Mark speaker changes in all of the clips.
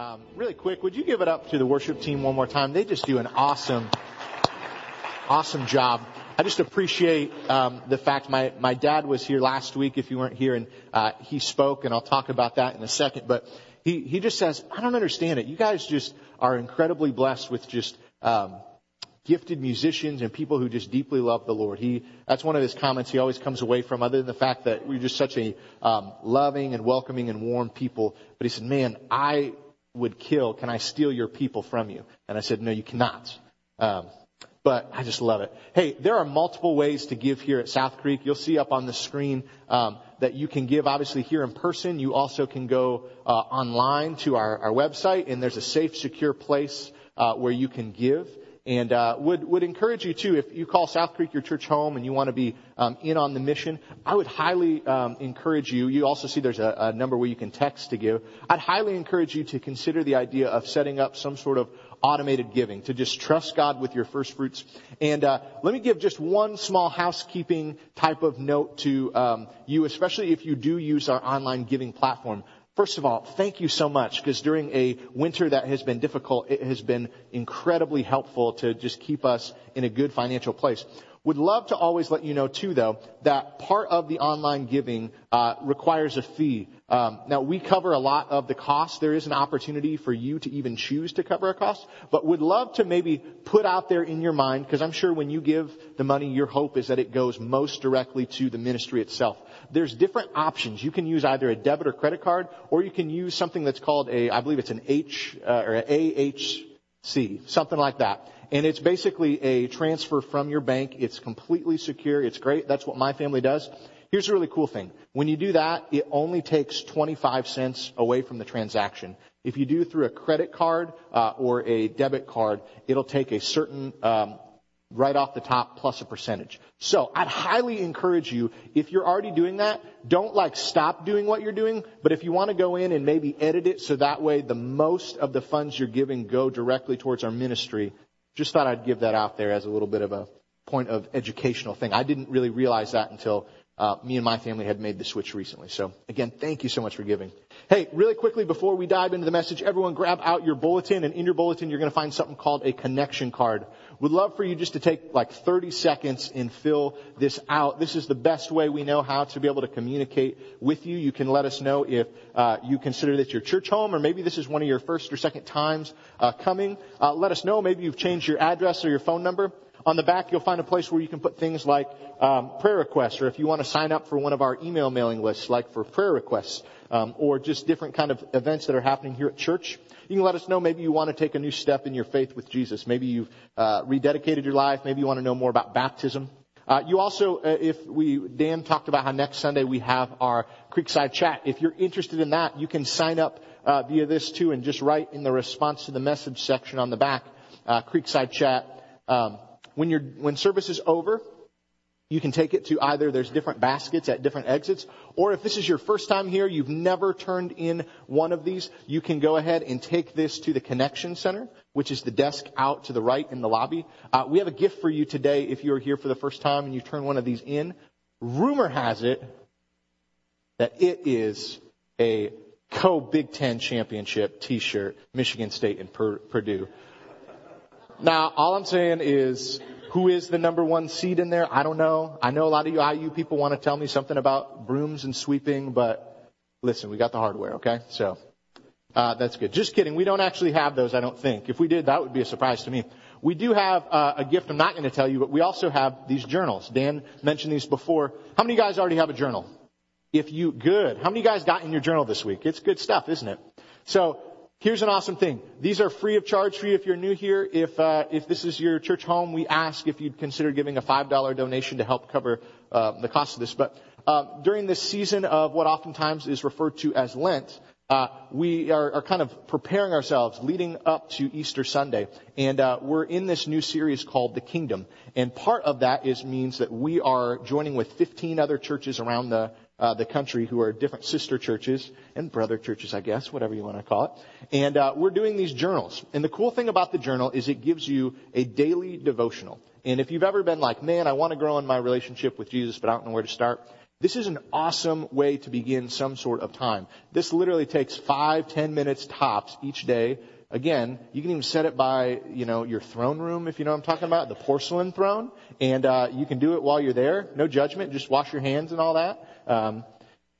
Speaker 1: Um, really quick, would you give it up to the worship team one more time? They just do an awesome, awesome job. I just appreciate um, the fact my my dad was here last week. If you weren't here, and uh, he spoke, and I'll talk about that in a second. But he he just says, I don't understand it. You guys just are incredibly blessed with just um, gifted musicians and people who just deeply love the Lord. He that's one of his comments he always comes away from, other than the fact that we're just such a um, loving and welcoming and warm people. But he said, "Man, I would kill. Can I steal your people from you?" And I said, "No, you cannot." Um, but I just love it. Hey, there are multiple ways to give here at South Creek. You'll see up on the screen um, that you can give, obviously, here in person. You also can go uh, online to our, our website, and there's a safe, secure place uh, where you can give. And uh, would would encourage you too, if you call South Creek your church home and you want to be um, in on the mission, I would highly um, encourage you. You also see there's a, a number where you can text to give. I'd highly encourage you to consider the idea of setting up some sort of automated giving, to just trust God with your first fruits. And uh, let me give just one small housekeeping type of note to um, you, especially if you do use our online giving platform. First of all, thank you so much because during a winter that has been difficult, it has been incredibly helpful to just keep us in a good financial place. Would love to always let you know too, though, that part of the online giving uh, requires a fee. Um, now we cover a lot of the cost. There is an opportunity for you to even choose to cover a cost, but would love to maybe put out there in your mind, because I'm sure when you give the money, your hope is that it goes most directly to the ministry itself. There's different options. You can use either a debit or credit card, or you can use something that's called a, I believe it's an H uh, or AHC, something like that. And it's basically a transfer from your bank. It's completely secure. It's great. That's what my family does. Here's a really cool thing. When you do that, it only takes 25 cents away from the transaction. If you do through a credit card uh, or a debit card, it'll take a certain um, right off the top plus a percentage. So I'd highly encourage you, if you're already doing that, don't like stop doing what you're doing, but if you want to go in and maybe edit it so that way the most of the funds you're giving go directly towards our ministry, just thought I'd give that out there as a little bit of a point of educational thing. I didn't really realize that until uh, me and my family had made the switch recently. So again, thank you so much for giving. Hey, really quickly before we dive into the message, everyone grab out your bulletin and in your bulletin you're going to find something called a connection card. Would love for you just to take like 30 seconds and fill this out. This is the best way we know how to be able to communicate with you. You can let us know if uh, you consider this your church home or maybe this is one of your first or second times uh, coming. Uh, let us know. Maybe you've changed your address or your phone number. On the back, you'll find a place where you can put things like um, prayer requests, or if you want to sign up for one of our email mailing lists, like for prayer requests, um, or just different kind of events that are happening here at church. You can let us know. Maybe you want to take a new step in your faith with Jesus. Maybe you've uh, rededicated your life. Maybe you want to know more about baptism. Uh, you also, uh, if we, Dan talked about how next Sunday we have our Creekside chat. If you're interested in that, you can sign up uh, via this too, and just write in the response to the message section on the back, uh, Creekside chat. Um, when, you when service is over, you can take it to either there's different baskets at different exits, or if this is your first time here, you've never turned in one of these, you can go ahead and take this to the connection center, which is the desk out to the right in the lobby. Uh, we have a gift for you today if you're here for the first time and you turn one of these in. Rumor has it that it is a co Big Ten championship t-shirt, Michigan State and Purdue. Now, all I'm saying is, who is the number one seed in there? I don't know. I know a lot of you IU people want to tell me something about brooms and sweeping, but listen, we got the hardware, okay? So, uh, that's good. Just kidding. We don't actually have those, I don't think. If we did, that would be a surprise to me. We do have uh, a gift I'm not going to tell you, but we also have these journals. Dan mentioned these before. How many guys already have a journal? If you, good. How many guys got in your journal this week? It's good stuff, isn't it? So, Here's an awesome thing. These are free of charge for you if you're new here. If uh, if this is your church home, we ask if you'd consider giving a five dollar donation to help cover uh, the cost of this. But uh, during this season of what oftentimes is referred to as Lent, uh, we are, are, kind of preparing ourselves leading up to Easter Sunday, and uh, we're in this new series called the Kingdom. And part of that is means that we are joining with 15 other churches around the uh, the country who are different sister churches and brother churches, I guess, whatever you want to call it. And uh, we're doing these journals. And the cool thing about the journal is it gives you a daily devotional. And if you've ever been like, man, I want to grow in my relationship with Jesus, but I don't know where to start, This is an awesome way to begin some sort of time. This literally takes five, ten minutes tops each day. Again, you can even set it by, you know, your throne room, if you know what I'm talking about, the porcelain throne. And, uh, you can do it while you're there. No judgment. Just wash your hands and all that. Um,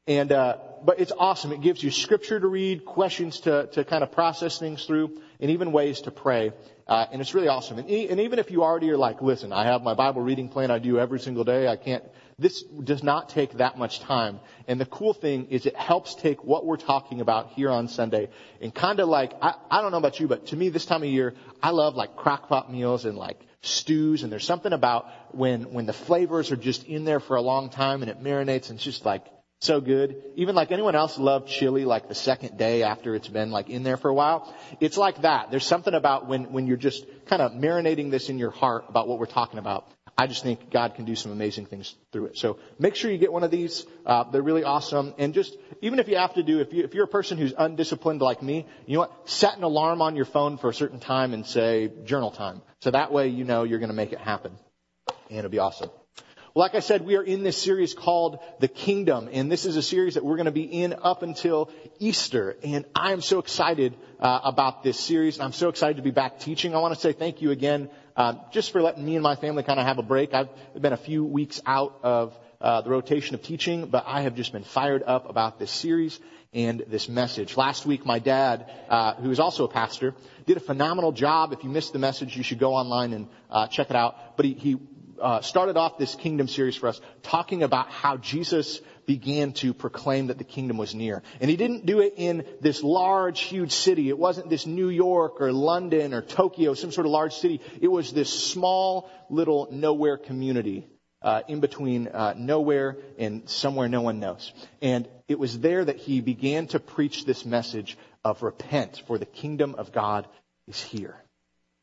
Speaker 1: and, uh, but it's awesome. It gives you scripture to read, questions to, to kind of process things through, and even ways to pray. Uh, and it's really awesome. And, e- and even if you already are like, listen, I have my Bible reading plan I do every single day. I can't, this does not take that much time. And the cool thing is it helps take what we're talking about here on Sunday and kind of like, I, I don't know about you, but to me this time of year, I love like crockpot meals and like stews and there's something about when, when the flavors are just in there for a long time and it marinates and it's just like, so good. Even like anyone else love chili like the second day after it's been like in there for a while. It's like that. There's something about when, when you're just kind of marinating this in your heart about what we're talking about. I just think God can do some amazing things through it. So make sure you get one of these. Uh, they're really awesome. And just, even if you have to do, if, you, if you're a person who's undisciplined like me, you know what? Set an alarm on your phone for a certain time and say journal time. So that way you know you're going to make it happen. And it'll be awesome. Well, like I said, we are in this series called The Kingdom, and this is a series that we're going to be in up until Easter. And I am so excited uh, about this series. and I'm so excited to be back teaching. I want to say thank you again, uh, just for letting me and my family kind of have a break. I've been a few weeks out of uh, the rotation of teaching, but I have just been fired up about this series and this message. Last week, my dad, uh, who is also a pastor, did a phenomenal job. If you missed the message, you should go online and uh, check it out. But he, he uh, started off this kingdom series for us talking about how Jesus began to proclaim that the kingdom was near. And he didn't do it in this large, huge city. It wasn't this New York or London or Tokyo, some sort of large city. It was this small little nowhere community uh, in between uh, nowhere and somewhere no one knows. And it was there that he began to preach this message of repent, for the kingdom of God is here.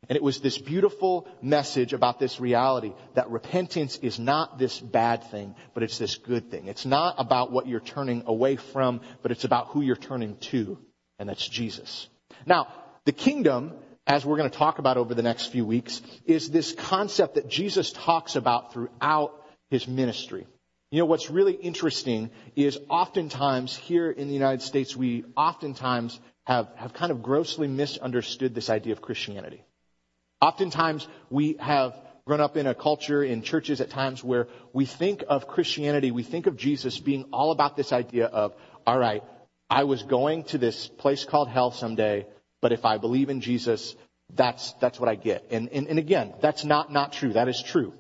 Speaker 1: And it was this beautiful message about this reality that repentance is not this bad thing, but it's this good thing. It's not about what you're turning away from, but it's about who you're turning to, and that's Jesus. Now, the kingdom, as we're going to talk about over the next few weeks, is this concept that Jesus talks about throughout his ministry. You know, what's really interesting is oftentimes here in the United States, we oftentimes have, have kind of grossly misunderstood this idea of Christianity. Oftentimes we have grown up in a culture in churches at times where we think of Christianity, we think of Jesus being all about this idea of, all right, I was going to this place called hell someday, but if I believe in Jesus, that's, that's what I get. And, and, and again, that's not, not true. That is true.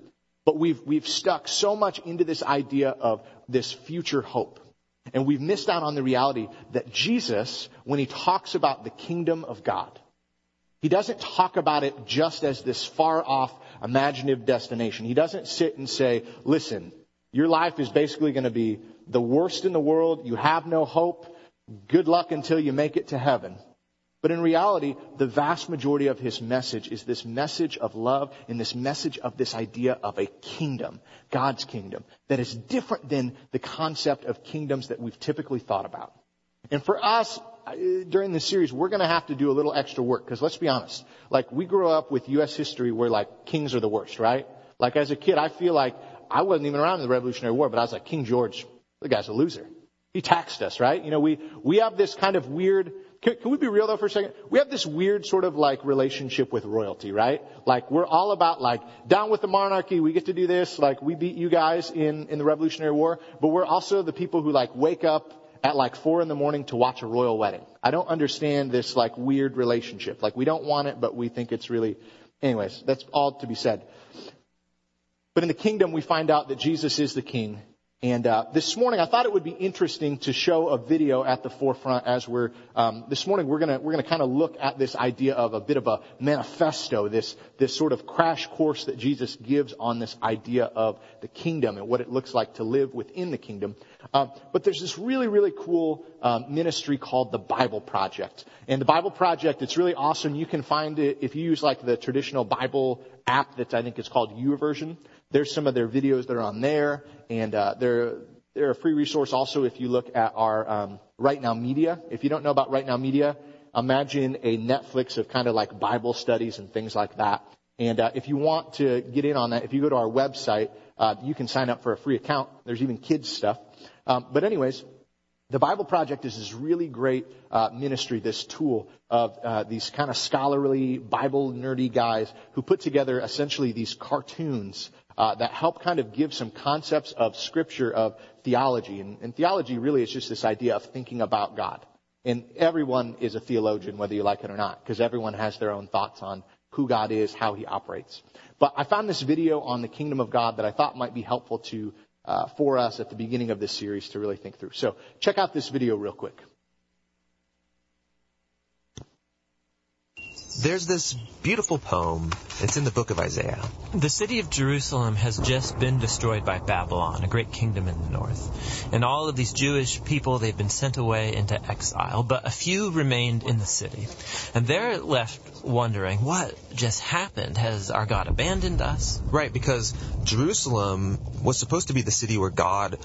Speaker 1: But we've, we've stuck so much into this idea of this future hope. And we've missed out on the reality that Jesus, when he talks about the kingdom of God, he doesn't talk about it just as this far off imaginative destination. He doesn't sit and say, listen, your life is basically going to be the worst in the world. You have no hope. Good luck until you make it to heaven. But in reality, the vast majority of his message is this message of love and this message of this idea of a kingdom, God's kingdom, that is different than the concept of kingdoms that we've typically thought about. And for us, during this series, we're going to have to do a little extra work because let's be honest. Like we grew up with U.S. history where like kings are the worst, right? Like as a kid, I feel like I wasn't even around in the Revolutionary War, but I was like King George, the guy's a loser. He taxed us, right? You know, we we have this kind of weird. Can, can we be real though for a second? We have this weird sort of like relationship with royalty, right? Like we're all about like down with the monarchy. We get to do this. Like we beat you guys in in the Revolutionary War, but we're also the people who like wake up at like four in the morning to watch a royal wedding. I don't understand this like weird relationship. Like we don't want it, but we think it's really, anyways, that's all to be said. But in the kingdom, we find out that Jesus is the king and uh, this morning, I thought it would be interesting to show a video at the forefront as we're um, this morning. We're gonna we're gonna kind of look at this idea of a bit of a manifesto, this this sort of crash course that Jesus gives on this idea of the kingdom and what it looks like to live within the kingdom. Uh, but there's this really really cool um, ministry called the Bible Project, and the Bible Project it's really awesome. You can find it if you use like the traditional Bible app that I think is called YouVersion. There's some of their videos that are on there, and uh, they're they're a free resource also if you look at our um, Right Now Media. If you don't know about Right Now Media, imagine a Netflix of kind of like Bible studies and things like that. And uh, if you want to get in on that, if you go to our website, uh, you can sign up for a free account. There's even kids stuff. Um, but anyways, the Bible Project is this really great uh, ministry, this tool of uh, these kind of scholarly, Bible nerdy guys who put together essentially these cartoons uh, that help kind of give some concepts of Scripture, of theology. And, and theology really is just this idea of thinking about God. And everyone is a theologian, whether you like it or not, because everyone has their own thoughts on who God is, how He operates. But I found this video on the kingdom of God that I thought might be helpful to uh, for us at the beginning of this series to really think through. So check out this video real quick.
Speaker 2: There's this beautiful poem. It's in the book of Isaiah.
Speaker 3: The city of Jerusalem has just been destroyed by Babylon, a great kingdom in the north. And all of these Jewish people, they've been sent away into exile, but a few remained in the city. And they're left wondering, what just happened? Has our God abandoned us?
Speaker 2: Right, because Jerusalem was supposed to be the city where God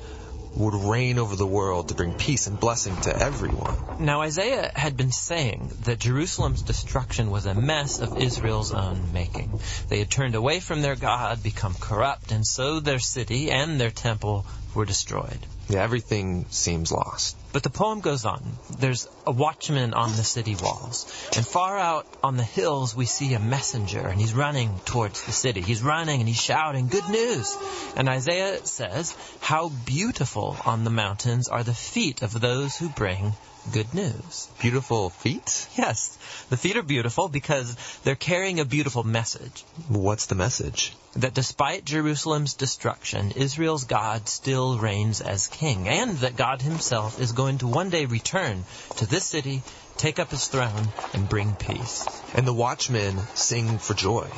Speaker 2: would reign over the world to bring peace and blessing to everyone.
Speaker 3: Now, Isaiah had been saying that Jerusalem's destruction was a mess of Israel's own making. They had turned away from their God, become corrupt, and so their city and their temple were destroyed.
Speaker 2: Yeah, everything seems lost.
Speaker 3: But the poem goes on. There's a watchman on the city walls. And far out on the hills, we see a messenger, and he's running towards the city. He's running and he's shouting, Good news! And Isaiah says, How beautiful on the mountains are the feet of those who bring good news.
Speaker 2: Beautiful feet?
Speaker 3: Yes, the feet are beautiful because they're carrying a beautiful message.
Speaker 2: What's the message?
Speaker 3: That despite Jerusalem's destruction, Israel's God still reigns as king, and that God himself is going to one day return to this city, take up his throne, and bring peace.
Speaker 2: And the watchmen sing for joy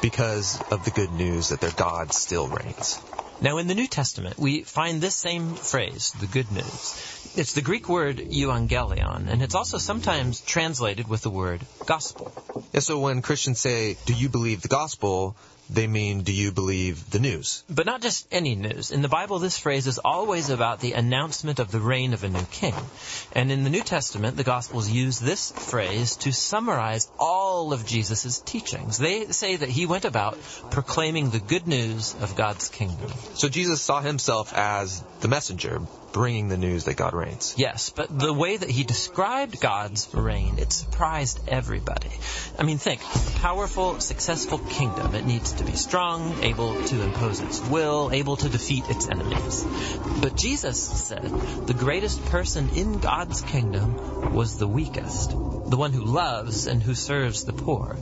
Speaker 2: because of the good news that their God still reigns.
Speaker 3: Now, in the New Testament, we find this same phrase, the good news. It's the Greek word euangelion, and it's also sometimes translated with the word gospel.
Speaker 2: So when Christians say, Do you believe the gospel? They mean, Do you believe the news?
Speaker 3: But not just any news. In the Bible, this phrase is always about the announcement of the reign of a new king. And in the New Testament, the Gospels use this phrase to summarize all of Jesus' teachings. They say that he went about proclaiming the good news of God's kingdom.
Speaker 2: So Jesus saw himself as the messenger, bringing the news that God reigns.
Speaker 3: Yes, but the way that he described God's reign, it surprised everybody. I mean, think, powerful, successful kingdom. It needs to be strong, able to impose its will, able to defeat its enemies. But Jesus said the greatest person in God's kingdom was the weakest, the one who loves and who serves the poor.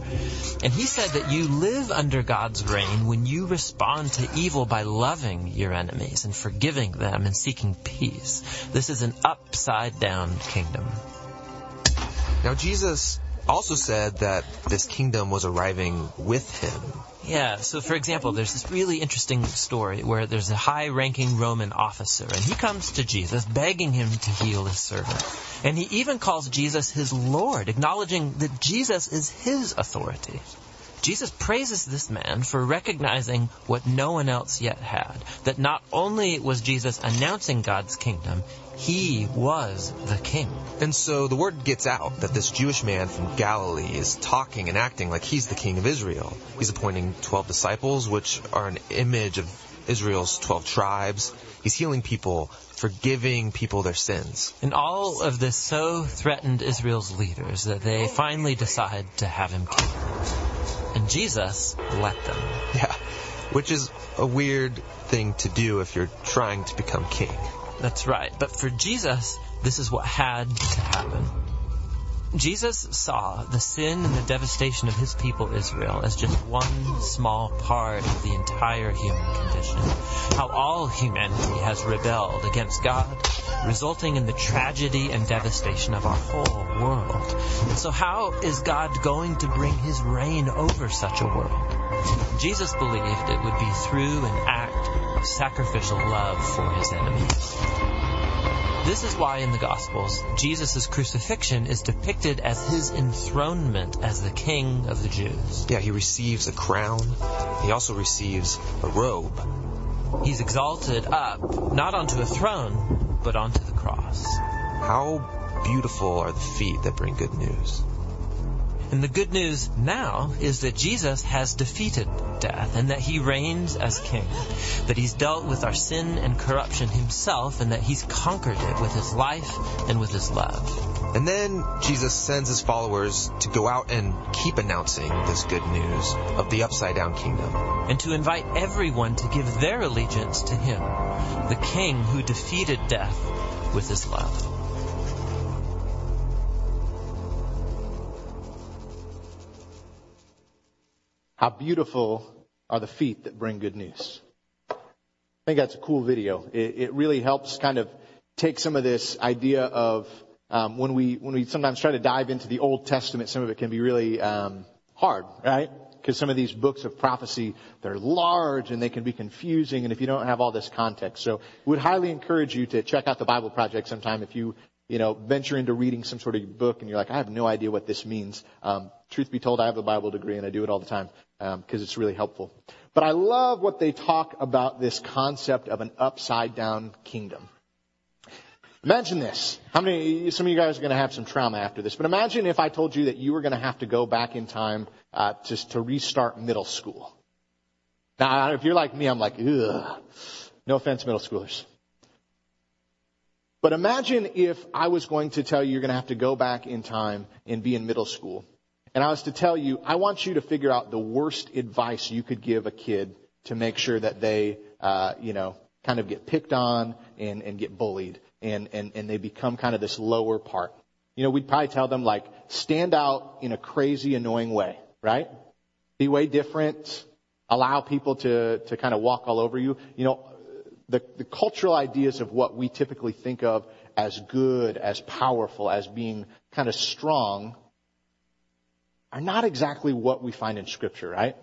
Speaker 3: And he said that you live under God's reign when you respond to evil by loving your enemies and forgiving them and seeking peace. This is an upside down kingdom.
Speaker 2: Now, Jesus also said that this kingdom was arriving with him.
Speaker 3: Yeah, so for example, there's this really interesting story where there's a high ranking Roman officer, and he comes to Jesus begging him to heal his servant. And he even calls Jesus his Lord, acknowledging that Jesus is his authority. Jesus praises this man for recognizing what no one else yet had. That not only was Jesus announcing God's kingdom, he was the king.
Speaker 2: And so the word gets out that this Jewish man from Galilee is talking and acting like he's the king of Israel. He's appointing 12 disciples, which are an image of Israel's 12 tribes. He's healing people, forgiving people their sins.
Speaker 3: And all of this so threatened Israel's leaders that they finally decide to have him killed. And Jesus let them.
Speaker 2: Yeah, which is a weird thing to do if you're trying to become king.
Speaker 3: That's right. But for Jesus, this is what had to happen. Jesus saw the sin and the devastation of his people Israel as just one small part of the entire human condition. How all humanity has rebelled against God, resulting in the tragedy and devastation of our whole world. So how is God going to bring his reign over such a world? Jesus believed it would be through an act of sacrificial love for his enemies. This is why in the Gospels, Jesus' crucifixion is depicted as his enthronement as the King of the Jews.
Speaker 2: Yeah, he receives a crown. He also receives a robe.
Speaker 3: He's exalted up, not onto a throne, but onto the cross.
Speaker 2: How beautiful are the feet that bring good news.
Speaker 3: And the good news now is that Jesus has defeated death and that he reigns as king. That he's dealt with our sin and corruption himself and that he's conquered it with his life and with his love.
Speaker 2: And then Jesus sends his followers to go out and keep announcing this good news of the upside down kingdom.
Speaker 3: And to invite everyone to give their allegiance to him, the king who defeated death with his love.
Speaker 1: How beautiful are the feet that bring good news. I think that's a cool video. It, it really helps kind of take some of this idea of um, when we when we sometimes try to dive into the Old Testament, some of it can be really um, hard, right? Because some of these books of prophecy they're large and they can be confusing, and if you don't have all this context, so would highly encourage you to check out the Bible Project sometime if you you know, venture into reading some sort of book and you're like, I have no idea what this means. Um, truth be told, I have a Bible degree and I do it all the time because um, it's really helpful. But I love what they talk about this concept of an upside down kingdom. Imagine this. How many, some of you guys are going to have some trauma after this, but imagine if I told you that you were going to have to go back in time, uh, just to restart middle school. Now, if you're like me, I'm like, ugh. No offense, middle schoolers. But imagine if I was going to tell you you're going to have to go back in time and be in middle school. And I was to tell you, I want you to figure out the worst advice you could give a kid to make sure that they, uh, you know, kind of get picked on and, and get bullied and, and, and they become kind of this lower part. You know, we'd probably tell them like, stand out in a crazy, annoying way, right? Be way different. Allow people to, to kind of walk all over you. You know, the, the cultural ideas of what we typically think of as good, as powerful, as being kind of strong are not exactly what we find in scripture, right?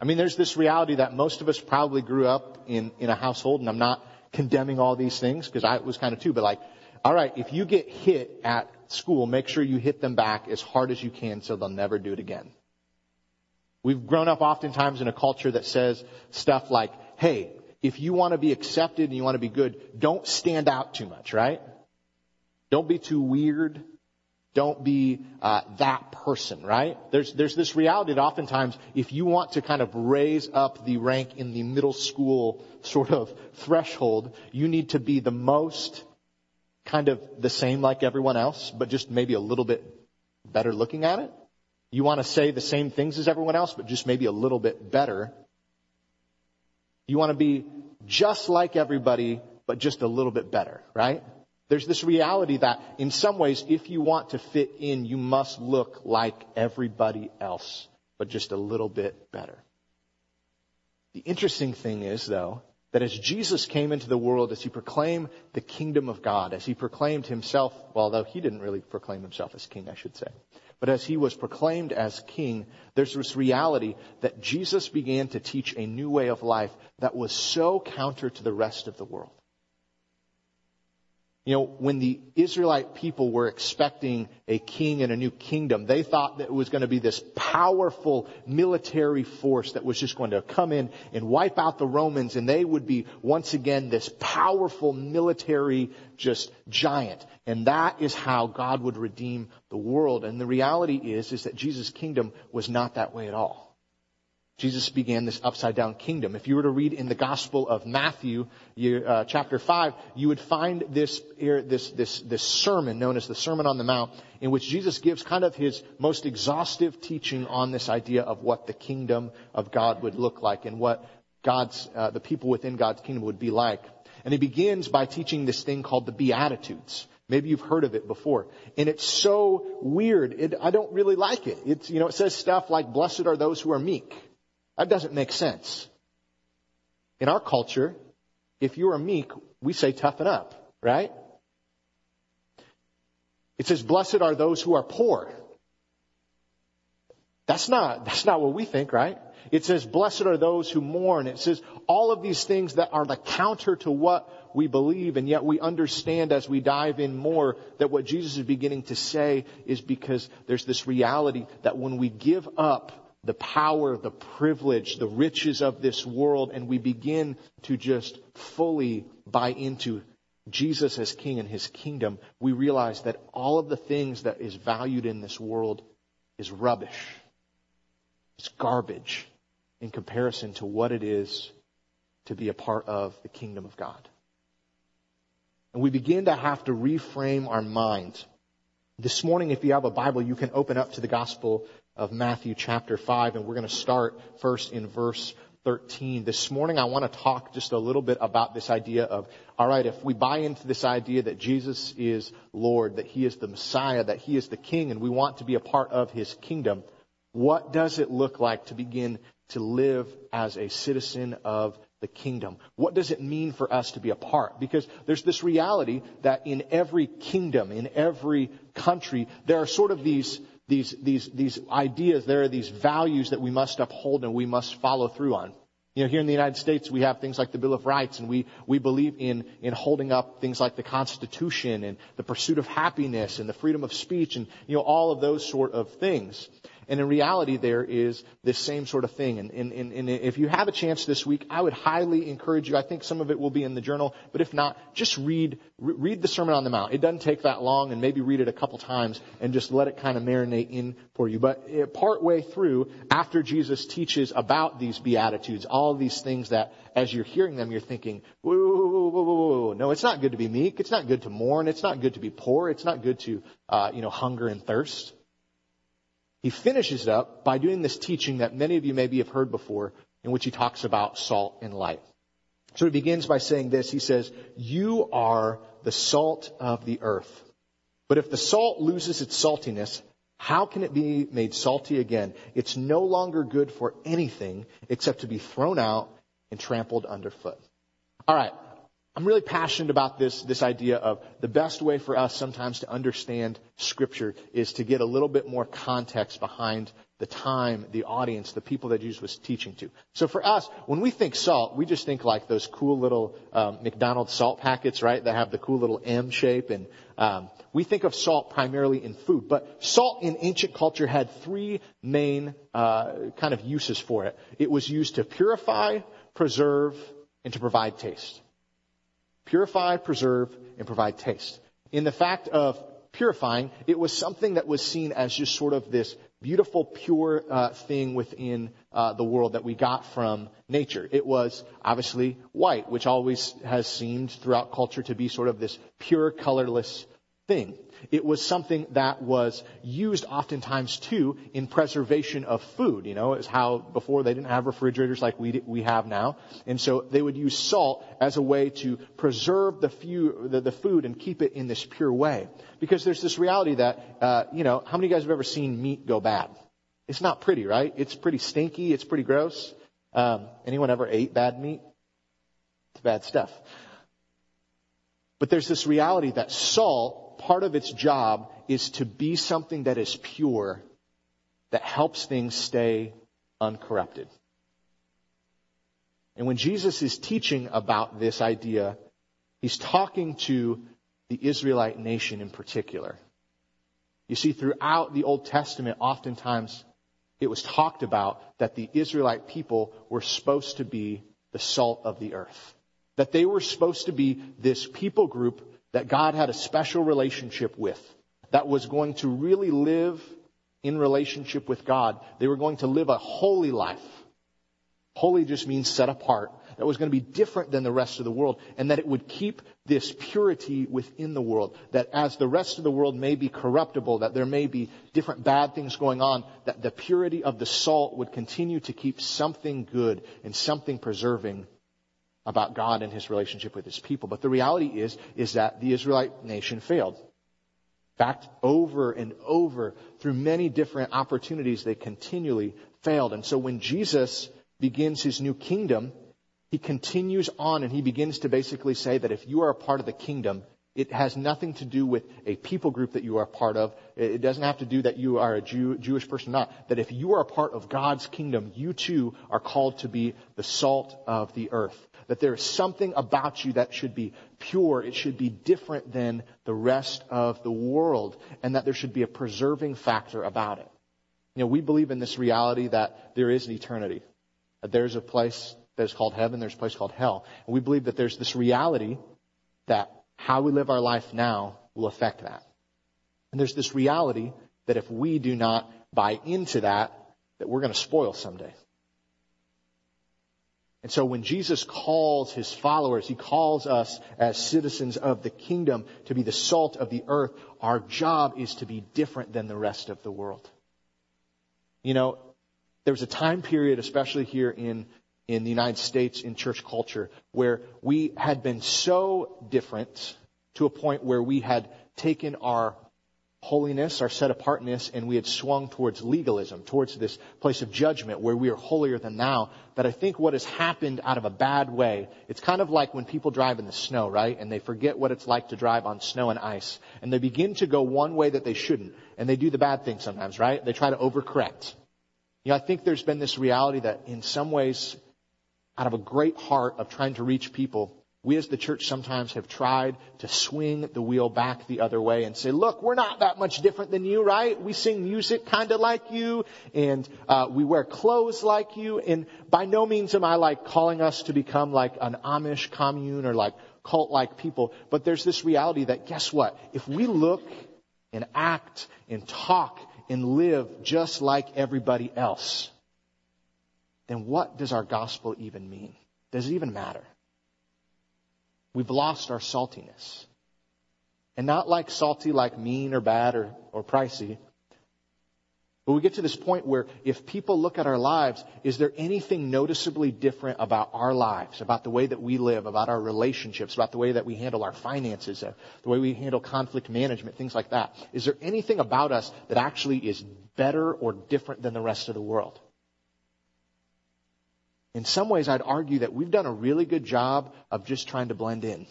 Speaker 1: I mean, there's this reality that most of us probably grew up in, in a household, and I'm not condemning all these things because I was kind of too, but like, all right, if you get hit at school, make sure you hit them back as hard as you can so they'll never do it again. We've grown up oftentimes in a culture that says stuff like, hey, if you want to be accepted and you want to be good, don't stand out too much, right? Don't be too weird. Don't be uh, that person, right? There's there's this reality that oftentimes, if you want to kind of raise up the rank in the middle school sort of threshold, you need to be the most kind of the same like everyone else, but just maybe a little bit better looking at it. You want to say the same things as everyone else, but just maybe a little bit better you want to be just like everybody, but just a little bit better, right? There's this reality that in some ways, if you want to fit in, you must look like everybody else, but just a little bit better. The interesting thing is, though, that as Jesus came into the world, as he proclaimed the kingdom of God, as he proclaimed himself, well, although he didn't really proclaim himself as king, I should say, but as he was proclaimed as king, there's this reality that Jesus began to teach a new way of life that was so counter to the rest of the world. You know, when the Israelite people were expecting a king and a new kingdom, they thought that it was going to be this powerful military force that was just going to come in and wipe out the Romans and they would be once again this powerful military just giant. And that is how God would redeem the world. And the reality is, is that Jesus' kingdom was not that way at all. Jesus began this upside down kingdom. If you were to read in the Gospel of Matthew, you, uh, chapter five, you would find this, this, this, this sermon known as the Sermon on the Mount, in which Jesus gives kind of his most exhaustive teaching on this idea of what the kingdom of God would look like and what God's, uh, the people within God's kingdom would be like. And he begins by teaching this thing called the Beatitudes. Maybe you've heard of it before. And it's so weird. It, I don't really like it. It's, you know, it says stuff like, blessed are those who are meek. That doesn't make sense. In our culture, if you are meek, we say toughen up, right? It says, blessed are those who are poor. That's not, that's not what we think, right? It says, blessed are those who mourn. It says all of these things that are the counter to what we believe, and yet we understand as we dive in more that what Jesus is beginning to say is because there's this reality that when we give up the power, the privilege, the riches of this world, and we begin to just fully buy into Jesus as King and His kingdom, we realize that all of the things that is valued in this world is rubbish. It's garbage in comparison to what it is to be a part of the kingdom of God. And we begin to have to reframe our minds. This morning, if you have a Bible, you can open up to the Gospel of Matthew chapter 5, and we're going to start first in verse 13. This morning, I want to talk just a little bit about this idea of, all right, if we buy into this idea that Jesus is Lord, that He is the Messiah, that He is the King, and we want to be a part of His kingdom, what does it look like to begin to live as a citizen of the kingdom. What does it mean for us to be a part? Because there's this reality that in every kingdom, in every country, there are sort of these, these, these, these ideas, there are these values that we must uphold and we must follow through on. You know, here in the United States, we have things like the Bill of Rights, and we, we believe in, in holding up things like the Constitution and the pursuit of happiness and the freedom of speech and, you know, all of those sort of things. And in reality, there is this same sort of thing. And, and, and, and, if you have a chance this week, I would highly encourage you. I think some of it will be in the journal, but if not, just read read the Sermon on the Mount. It doesn't take that long, and maybe read it a couple times and just let it kind of marinate in for you. But eh, part way through, after Jesus teaches about these beatitudes, all these things that, as you're hearing them, you're thinking, whoa, whoa, whoa, whoa, whoa. no, it's not good to be meek. It's not good to mourn. It's not good to be poor. It's not good to, uh, you know, hunger and thirst. He finishes it up by doing this teaching that many of you maybe have heard before, in which he talks about salt and light. So he begins by saying this. He says, You are the salt of the earth. But if the salt loses its saltiness, how can it be made salty again? It's no longer good for anything except to be thrown out and trampled underfoot. All right. I'm really passionate about this, this idea of the best way for us sometimes to understand scripture is to get a little bit more context behind the time, the audience, the people that Jesus was teaching to. So for us, when we think salt, we just think like those cool little um, McDonald's salt packets, right? That have the cool little M shape, and um, we think of salt primarily in food. But salt in ancient culture had three main uh, kind of uses for it. It was used to purify, preserve, and to provide taste. Purify, preserve, and provide taste. In the fact of purifying, it was something that was seen as just sort of this beautiful, pure uh, thing within uh, the world that we got from nature. It was obviously white, which always has seemed throughout culture to be sort of this pure, colorless thing. It was something that was used oftentimes too in preservation of food. You know, it's how before they didn't have refrigerators like we we have now, and so they would use salt as a way to preserve the, few, the, the food and keep it in this pure way. Because there's this reality that uh, you know, how many of you guys have ever seen meat go bad? It's not pretty, right? It's pretty stinky. It's pretty gross. Um, anyone ever ate bad meat? It's bad stuff. But there's this reality that salt part of its job is to be something that is pure, that helps things stay uncorrupted. And when Jesus is teaching about this idea, he's talking to the Israelite nation in particular. You see, throughout the Old Testament, oftentimes it was talked about that the Israelite people were supposed to be the salt of the earth. That they were supposed to be this people group that God had a special relationship with, that was going to really live in relationship with God. They were going to live a holy life. Holy just means set apart. That was going to be different than the rest of the world, and that it would keep this purity within the world. That as the rest of the world may be corruptible, that there may be different bad things going on, that the purity of the salt would continue to keep something good and something preserving about God and his relationship with his people. But the reality is, is that the Israelite nation failed. In fact, over and over, through many different opportunities, they continually failed. And so when Jesus begins his new kingdom, he continues on and he begins to basically say that if you are a part of the kingdom, it has nothing to do with a people group that you are a part of. It doesn't have to do that you are a Jew, Jewish person or not. That if you are a part of God's kingdom, you too are called to be the salt of the earth. That there is something about you that should be pure. It should be different than the rest of the world. And that there should be a preserving factor about it. You know, we believe in this reality that there is an eternity. That there's a place that is called heaven, there's a place called hell. And we believe that there's this reality that how we live our life now will affect that. And there's this reality that if we do not buy into that, that we're going to spoil someday. And so when Jesus calls his followers, he calls us as citizens of the kingdom to be the salt of the earth. Our job is to be different than the rest of the world. You know, there was a time period, especially here in, in the United States in church culture, where we had been so different to a point where we had taken our holiness, our set apartness, and we had swung towards legalism, towards this place of judgment where we are holier than thou. But I think what has happened out of a bad way, it's kind of like when people drive in the snow, right? And they forget what it's like to drive on snow and ice. And they begin to go one way that they shouldn't. And they do the bad thing sometimes, right? They try to overcorrect. You know, I think there's been this reality that in some ways, out of a great heart of trying to reach people, we as the church sometimes have tried to swing the wheel back the other way and say, look, we're not that much different than you, right? We sing music kind of like you and uh, we wear clothes like you. And by no means am I like calling us to become like an Amish commune or like cult-like people. But there's this reality that guess what? If we look and act and talk and live just like everybody else, then what does our gospel even mean? Does it even matter? We've lost our saltiness. And not like salty, like mean or bad or, or pricey. But we get to this point where if people look at our lives, is there anything noticeably different about our lives, about the way that we live, about our relationships, about the way that we handle our finances, uh, the way we handle conflict management, things like that? Is there anything about us that actually is better or different than the rest of the world? In some ways, I'd argue that we've done a really good job of just trying to blend in.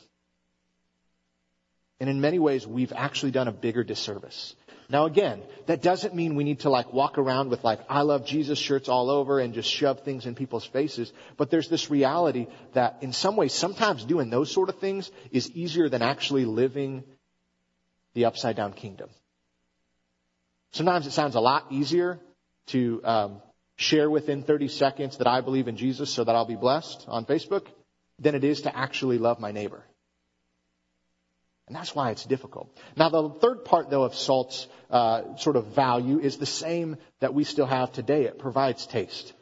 Speaker 1: And in many ways, we've actually done a bigger disservice. Now again, that doesn't mean we need to like walk around with like, I love Jesus shirts all over and just shove things in people's faces. But there's this reality that in some ways, sometimes doing those sort of things is easier than actually living the upside down kingdom. Sometimes it sounds a lot easier to um, share within 30 seconds that I believe in Jesus so that I'll be blessed on Facebook than it is to actually love my neighbor. And that's why it's difficult. Now, the third part, though, of salt's uh, sort of value is the same that we still have today. It provides taste.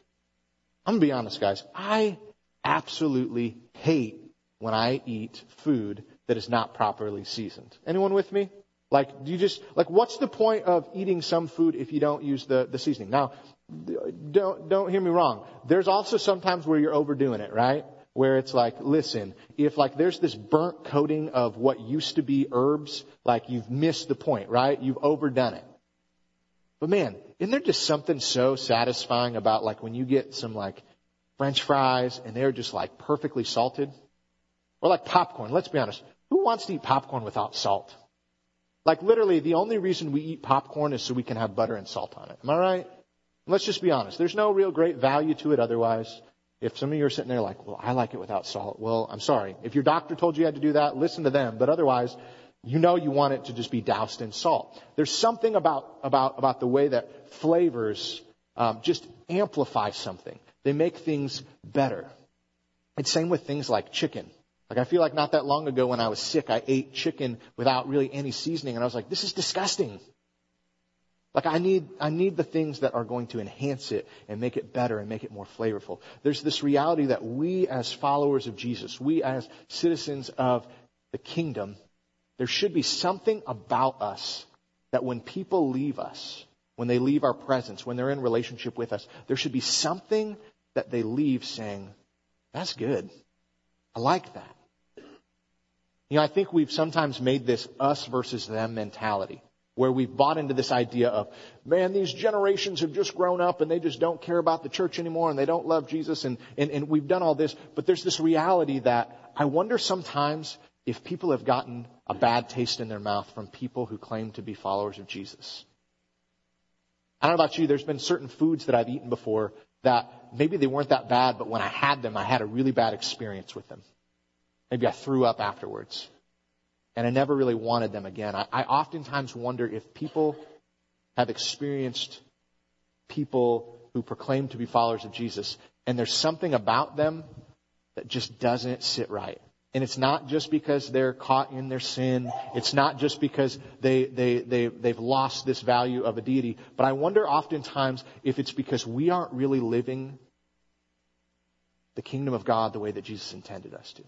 Speaker 1: I'm gonna be honest, guys. I absolutely hate when I eat food that is not properly seasoned. Anyone with me? Like, do you just, like, what's the point of eating some food if you don't use the, the seasoning? Now, don't, don't hear me wrong. There's also sometimes where you're overdoing it, right? Where it's like, listen, if like there's this burnt coating of what used to be herbs, like you've missed the point, right? You've overdone it. But man, isn't there just something so satisfying about like when you get some like french fries and they're just like perfectly salted? Or like popcorn. Let's be honest. Who wants to eat popcorn without salt? Like literally the only reason we eat popcorn is so we can have butter and salt on it. Am I right? Let's just be honest. There's no real great value to it otherwise. If some of you are sitting there like, well, I like it without salt. Well, I'm sorry. If your doctor told you you had to do that, listen to them. But otherwise, you know you want it to just be doused in salt. There's something about, about, about the way that flavors um, just amplify something. They make things better. It's same with things like chicken. Like I feel like not that long ago when I was sick, I ate chicken without really any seasoning and I was like, this is disgusting. Like I need, I need the things that are going to enhance it and make it better and make it more flavorful. There's this reality that we as followers of Jesus, we as citizens of the kingdom, there should be something about us that when people leave us, when they leave our presence, when they're in relationship with us, there should be something that they leave saying, that's good. I like that. You know, I think we've sometimes made this us versus them mentality where we've bought into this idea of, man, these generations have just grown up and they just don't care about the church anymore and they don't love Jesus and, and, and we've done all this. But there's this reality that I wonder sometimes if people have gotten a bad taste in their mouth from people who claim to be followers of Jesus. I don't know about you, there's been certain foods that I've eaten before that maybe they weren't that bad, but when I had them, I had a really bad experience with them. Maybe I threw up afterwards and I never really wanted them again. I, I oftentimes wonder if people have experienced people who proclaim to be followers of Jesus, and there's something about them that just doesn't sit right. And it's not just because they're caught in their sin. It's not just because they, they, they, they've lost this value of a deity. But I wonder oftentimes if it's because we aren't really living the kingdom of God the way that Jesus intended us to.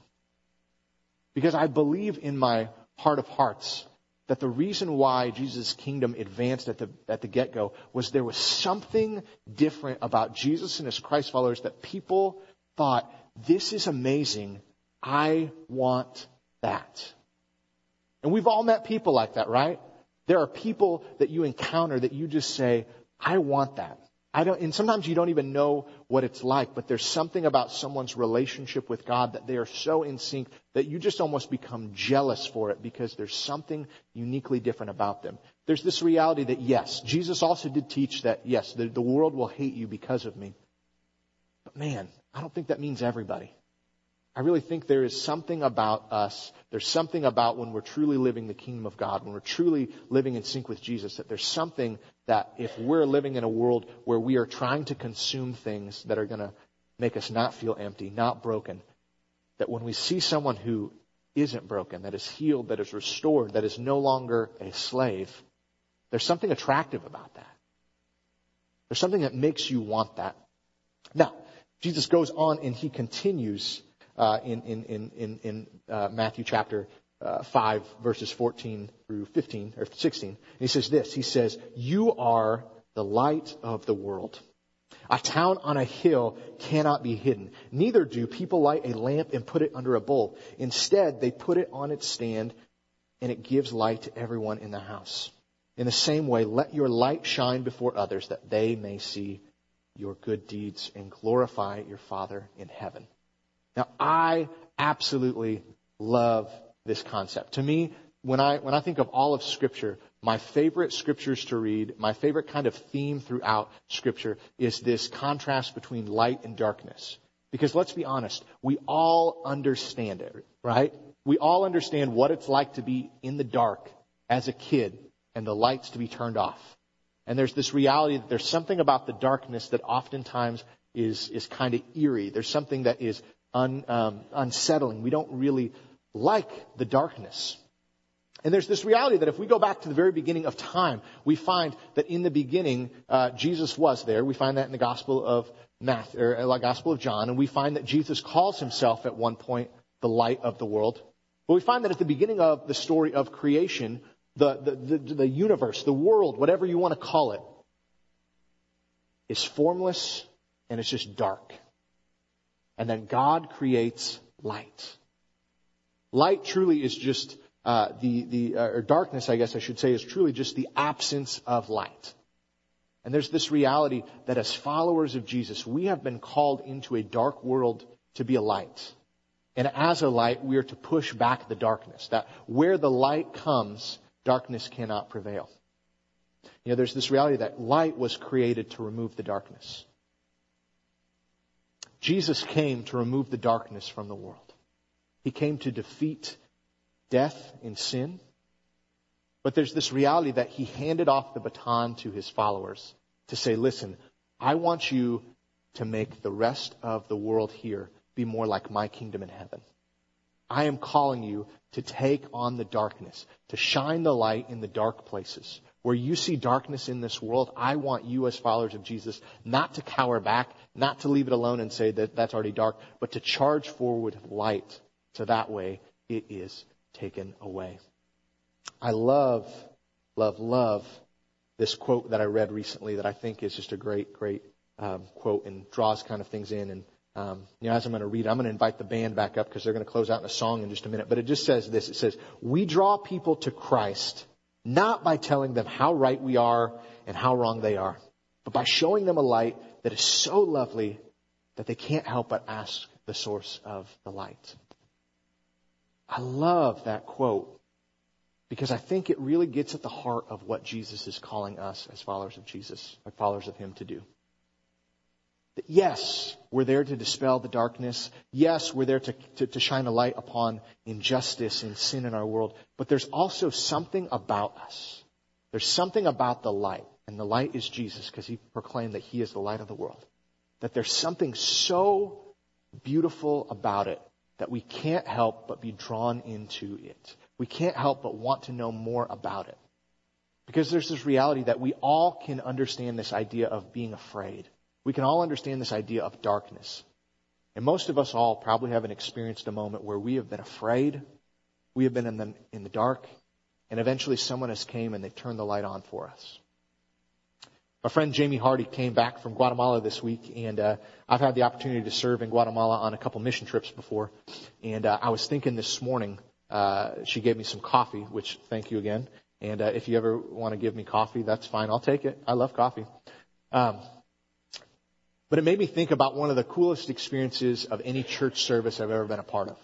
Speaker 1: Because I believe in my heart of hearts that the reason why Jesus' kingdom advanced at the, at the get-go was there was something different about Jesus and his Christ followers that people thought, this is amazing. I want that. And we've all met people like that, right? There are people that you encounter that you just say, I want that. I don't, and sometimes you don't even know what it's like, but there's something about someone's relationship with God that they are so in sync that you just almost become jealous for it because there's something uniquely different about them. There's this reality that yes, Jesus also did teach that yes, the, the world will hate you because of me. But man, I don't think that means everybody. I really think there is something about us, there's something about when we're truly living the kingdom of God, when we're truly living in sync with Jesus, that there's something that if we're living in a world where we are trying to consume things that are going to make us not feel empty, not broken, that when we see someone who isn't broken, that is healed, that is restored, that is no longer a slave, there's something attractive about that. There's something that makes you want that. Now, Jesus goes on and he continues uh, in, in, in, in uh, Matthew chapter uh, 5, verses 14 through 15, or 16. And he says this He says, You are the light of the world. A town on a hill cannot be hidden. Neither do people light a lamp and put it under a bowl. Instead, they put it on its stand and it gives light to everyone in the house. In the same way, let your light shine before others that they may see your good deeds and glorify your Father in heaven. Now, I absolutely love this concept. To me, when I, when I think of all of Scripture, my favorite scriptures to read, my favorite kind of theme throughout Scripture is this contrast between light and darkness. Because let's be honest, we all understand it, right? We all understand what it's like to be in the dark as a kid and the lights to be turned off. And there's this reality that there's something about the darkness that oftentimes is, is kind of eerie. There's something that is un, um, unsettling. We don't really like the darkness. And there's this reality that if we go back to the very beginning of time, we find that in the beginning, uh, Jesus was there. We find that in the Gospel of Matthew, or the uh, Gospel of John, and we find that Jesus calls himself at one point the light of the world. But we find that at the beginning of the story of creation, the, the, the, the universe, the world, whatever you want to call it, is formless and it's just dark. And then God creates light. Light truly is just uh, the the uh, or darkness, I guess I should say, is truly just the absence of light. And there's this reality that as followers of Jesus, we have been called into a dark world to be a light. And as a light, we are to push back the darkness. That where the light comes, darkness cannot prevail. You know, there's this reality that light was created to remove the darkness. Jesus came to remove the darkness from the world. He came to defeat death and sin. But there's this reality that he handed off the baton to his followers to say, listen, I want you to make the rest of the world here be more like my kingdom in heaven. I am calling you to take on the darkness, to shine the light in the dark places. Where you see darkness in this world, I want you as followers of Jesus not to cower back, not to leave it alone and say that that's already dark, but to charge forward light so that way it is taken away. I love, love, love this quote that I read recently that I think is just a great, great um, quote and draws kind of things in. And um, you know, as I'm going to read, I'm going to invite the band back up because they're going to close out in a song in just a minute. But it just says this: It says, "We draw people to Christ not by telling them how right we are and how wrong they are, but by showing them a light that is so lovely that they can't help but ask the source of the light." I love that quote because I think it really gets at the heart of what Jesus is calling us as followers of Jesus, like followers of Him to do. Yes, we're there to dispel the darkness. Yes, we're there to, to, to shine a light upon injustice and sin in our world. But there's also something about us. There's something about the light. And the light is Jesus because He proclaimed that He is the light of the world. That there's something so beautiful about it that we can't help but be drawn into it. We can't help but want to know more about it. Because there's this reality that we all can understand this idea of being afraid. We can all understand this idea of darkness. And most of us all probably haven't experienced a moment where we have been afraid, we have been in the, in the dark, and eventually someone has came and they've turned the light on for us. My friend Jamie Hardy came back from Guatemala this week, and uh, I've had the opportunity to serve in Guatemala on a couple mission trips before. And uh, I was thinking this morning, uh, she gave me some coffee, which thank you again. And uh, if you ever want to give me coffee, that's fine. I'll take it. I love coffee. Um, but it made me think about one of the coolest experiences of any church service I've ever been a part of.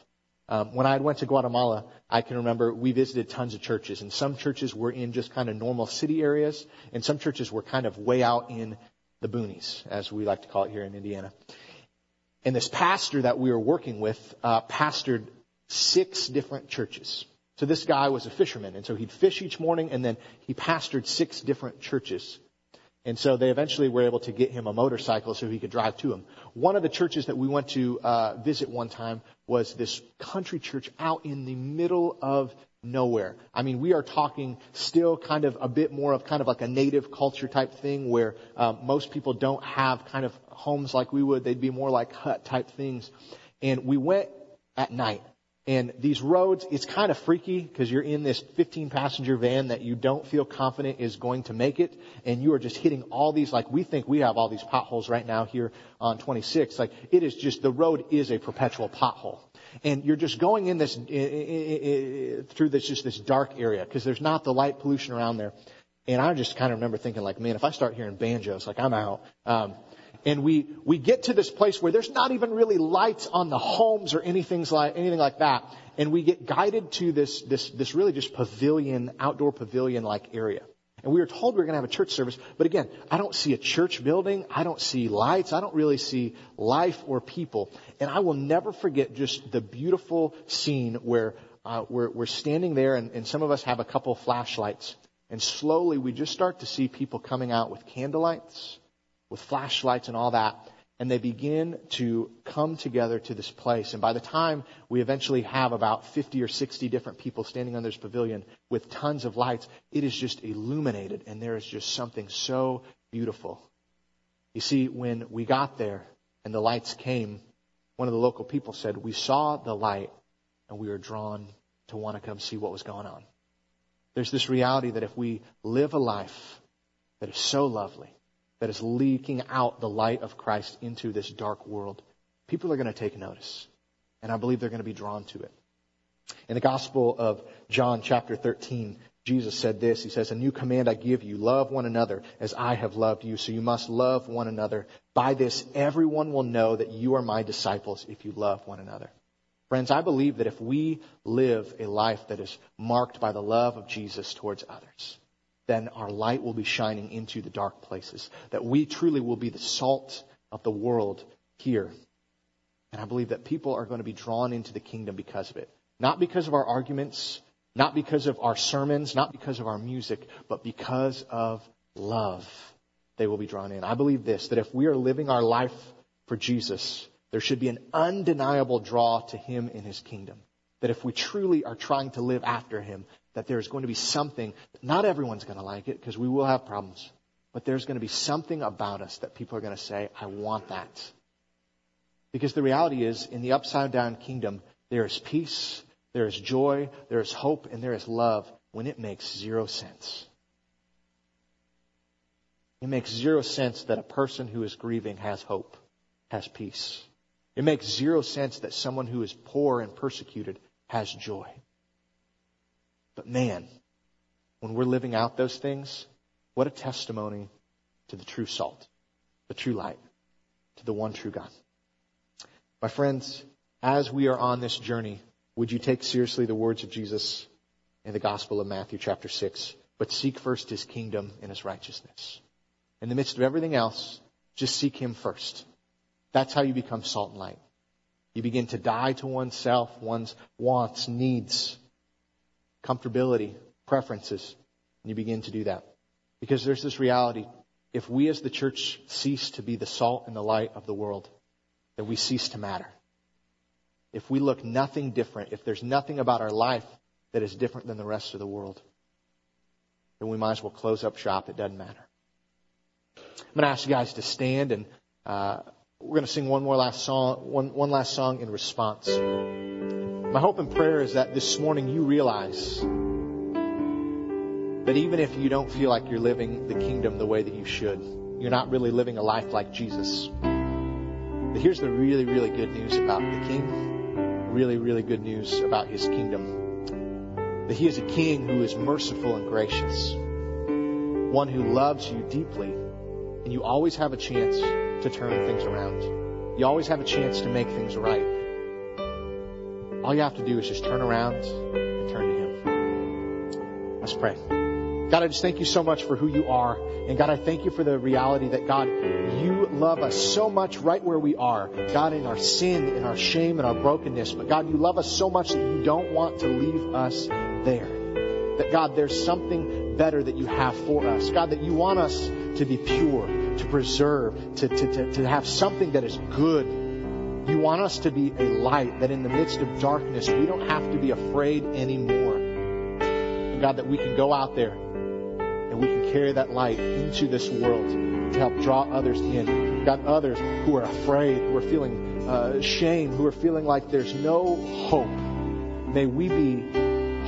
Speaker 1: Um, when I went to Guatemala, I can remember we visited tons of churches, and some churches were in just kind of normal city areas, and some churches were kind of way out in the boonies, as we like to call it here in Indiana. And this pastor that we were working with uh, pastored six different churches. So this guy was a fisherman, and so he'd fish each morning, and then he pastored six different churches. And so they eventually were able to get him a motorcycle so he could drive to them. One of the churches that we went to uh, visit one time was this country church out in the middle of nowhere. I mean, we are talking still kind of a bit more of kind of like a native culture type thing where um, most people don't have kind of homes like we would. They'd be more like hut type things. And we went at night. And these roads, it's kind of freaky because you're in this 15 passenger van that you don't feel confident is going to make it. And you are just hitting all these, like we think we have all these potholes right now here on 26. Like it is just, the road is a perpetual pothole. And you're just going in this, through this, just this dark area because there's not the light pollution around there. And I just kind of remember thinking like, man, if I start hearing banjos, like I'm out. Um, and we, we get to this place where there's not even really lights on the homes or anything like, anything like that. And we get guided to this, this, this really just pavilion, outdoor pavilion like area. And we were told we were going to have a church service, but again, I don't see a church building. I don't see lights. I don't really see life or people. And I will never forget just the beautiful scene where uh, we're, we're standing there and, and some of us have a couple flashlights. And slowly we just start to see people coming out with candlelights with flashlights and all that. And they begin to come together to this place. And by the time we eventually have about 50 or 60 different people standing on this pavilion with tons of lights, it is just illuminated and there is just something so beautiful. You see, when we got there and the lights came, one of the local people said, we saw the light and we were drawn to want to come see what was going on. There's this reality that if we live a life that is so lovely, that is leaking out the light of Christ into this dark world, people are going to take notice. And I believe they're going to be drawn to it. In the Gospel of John, chapter 13, Jesus said this. He says, A new command I give you, love one another as I have loved you. So you must love one another. By this, everyone will know that you are my disciples if you love one another. Friends, I believe that if we live a life that is marked by the love of Jesus towards others, then our light will be shining into the dark places. That we truly will be the salt of the world here. And I believe that people are going to be drawn into the kingdom because of it. Not because of our arguments, not because of our sermons, not because of our music, but because of love. They will be drawn in. I believe this, that if we are living our life for Jesus, there should be an undeniable draw to Him in His kingdom. That if we truly are trying to live after Him, that there's going to be something, not everyone's going to like it because we will have problems, but there's going to be something about us that people are going to say, I want that. Because the reality is, in the upside down kingdom, there is peace, there is joy, there is hope, and there is love when it makes zero sense. It makes zero sense that a person who is grieving has hope, has peace. It makes zero sense that someone who is poor and persecuted has joy. But man, when we're living out those things, what a testimony to the true salt, the true light, to the one true God. My friends, as we are on this journey, would you take seriously the words of Jesus in the Gospel of Matthew chapter 6? But seek first his kingdom and his righteousness. In the midst of everything else, just seek him first. That's how you become salt and light. You begin to die to oneself, one's wants, needs, comfortability, preferences, and you begin to do that. Because there's this reality. If we as the church cease to be the salt and the light of the world, then we cease to matter. if we look nothing different, if there's nothing about our life that is different than the rest of the world, then we might as well close up shop. It doesn't matter. I'm going to ask you guys to stand and uh, we're going to sing one more last song, one, one last song in response. My hope and prayer is that this morning you realize that even if you don't feel like you're living the kingdom the way that you should, you're not really living a life like Jesus. But here's the really, really good news about the King. Really, really good news about his kingdom. That he is a king who is merciful and gracious. One who loves you deeply. And you always have a chance to turn things around. You always have a chance to make things right. All you have to do is just turn around and turn to Him. Let's pray. God, I just thank you so much for who you are. And God, I thank you for the reality that God, you love us so much right where we are. God, in our sin, in our shame, in our brokenness. But God, you love us so much that you don't want to leave us there. That God, there's something better that you have for us. God, that you want us to be pure to preserve, to, to, to, to have something that is good. You want us to be a light that in the midst of darkness, we don't have to be afraid anymore. And God, that we can go out there and we can carry that light into this world to help draw others in. God, others who are afraid, who are feeling uh, shame, who are feeling like there's no hope. May we be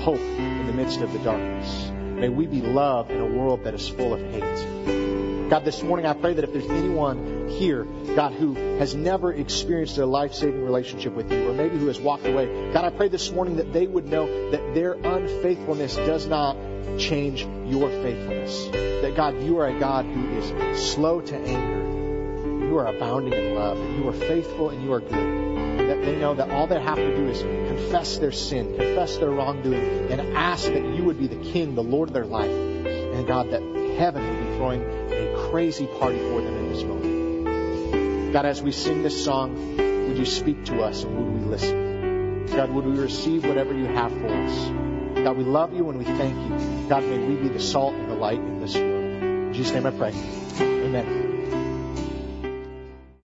Speaker 1: hope in the midst of the darkness. May we be love in a world that is full of hate. God, this morning I pray that if there's anyone here, God, who has never experienced a life saving relationship with you, or maybe who has walked away, God, I pray this morning that they would know that their unfaithfulness does not change your faithfulness. That, God, you are a God who is slow to anger. You are abounding in love. You are faithful and you are good. That they know that all they have to do is confess their sin, confess their wrongdoing, and ask that you would be the King, the Lord of their life. And God, that heaven would be throwing a crazy party for them in this moment. God, as we sing this song, would you speak to us and would we listen? God, would we receive whatever you have for us? God, we love you and we thank you. God, may we be the salt and the light in this world. In Jesus' name I pray. Amen.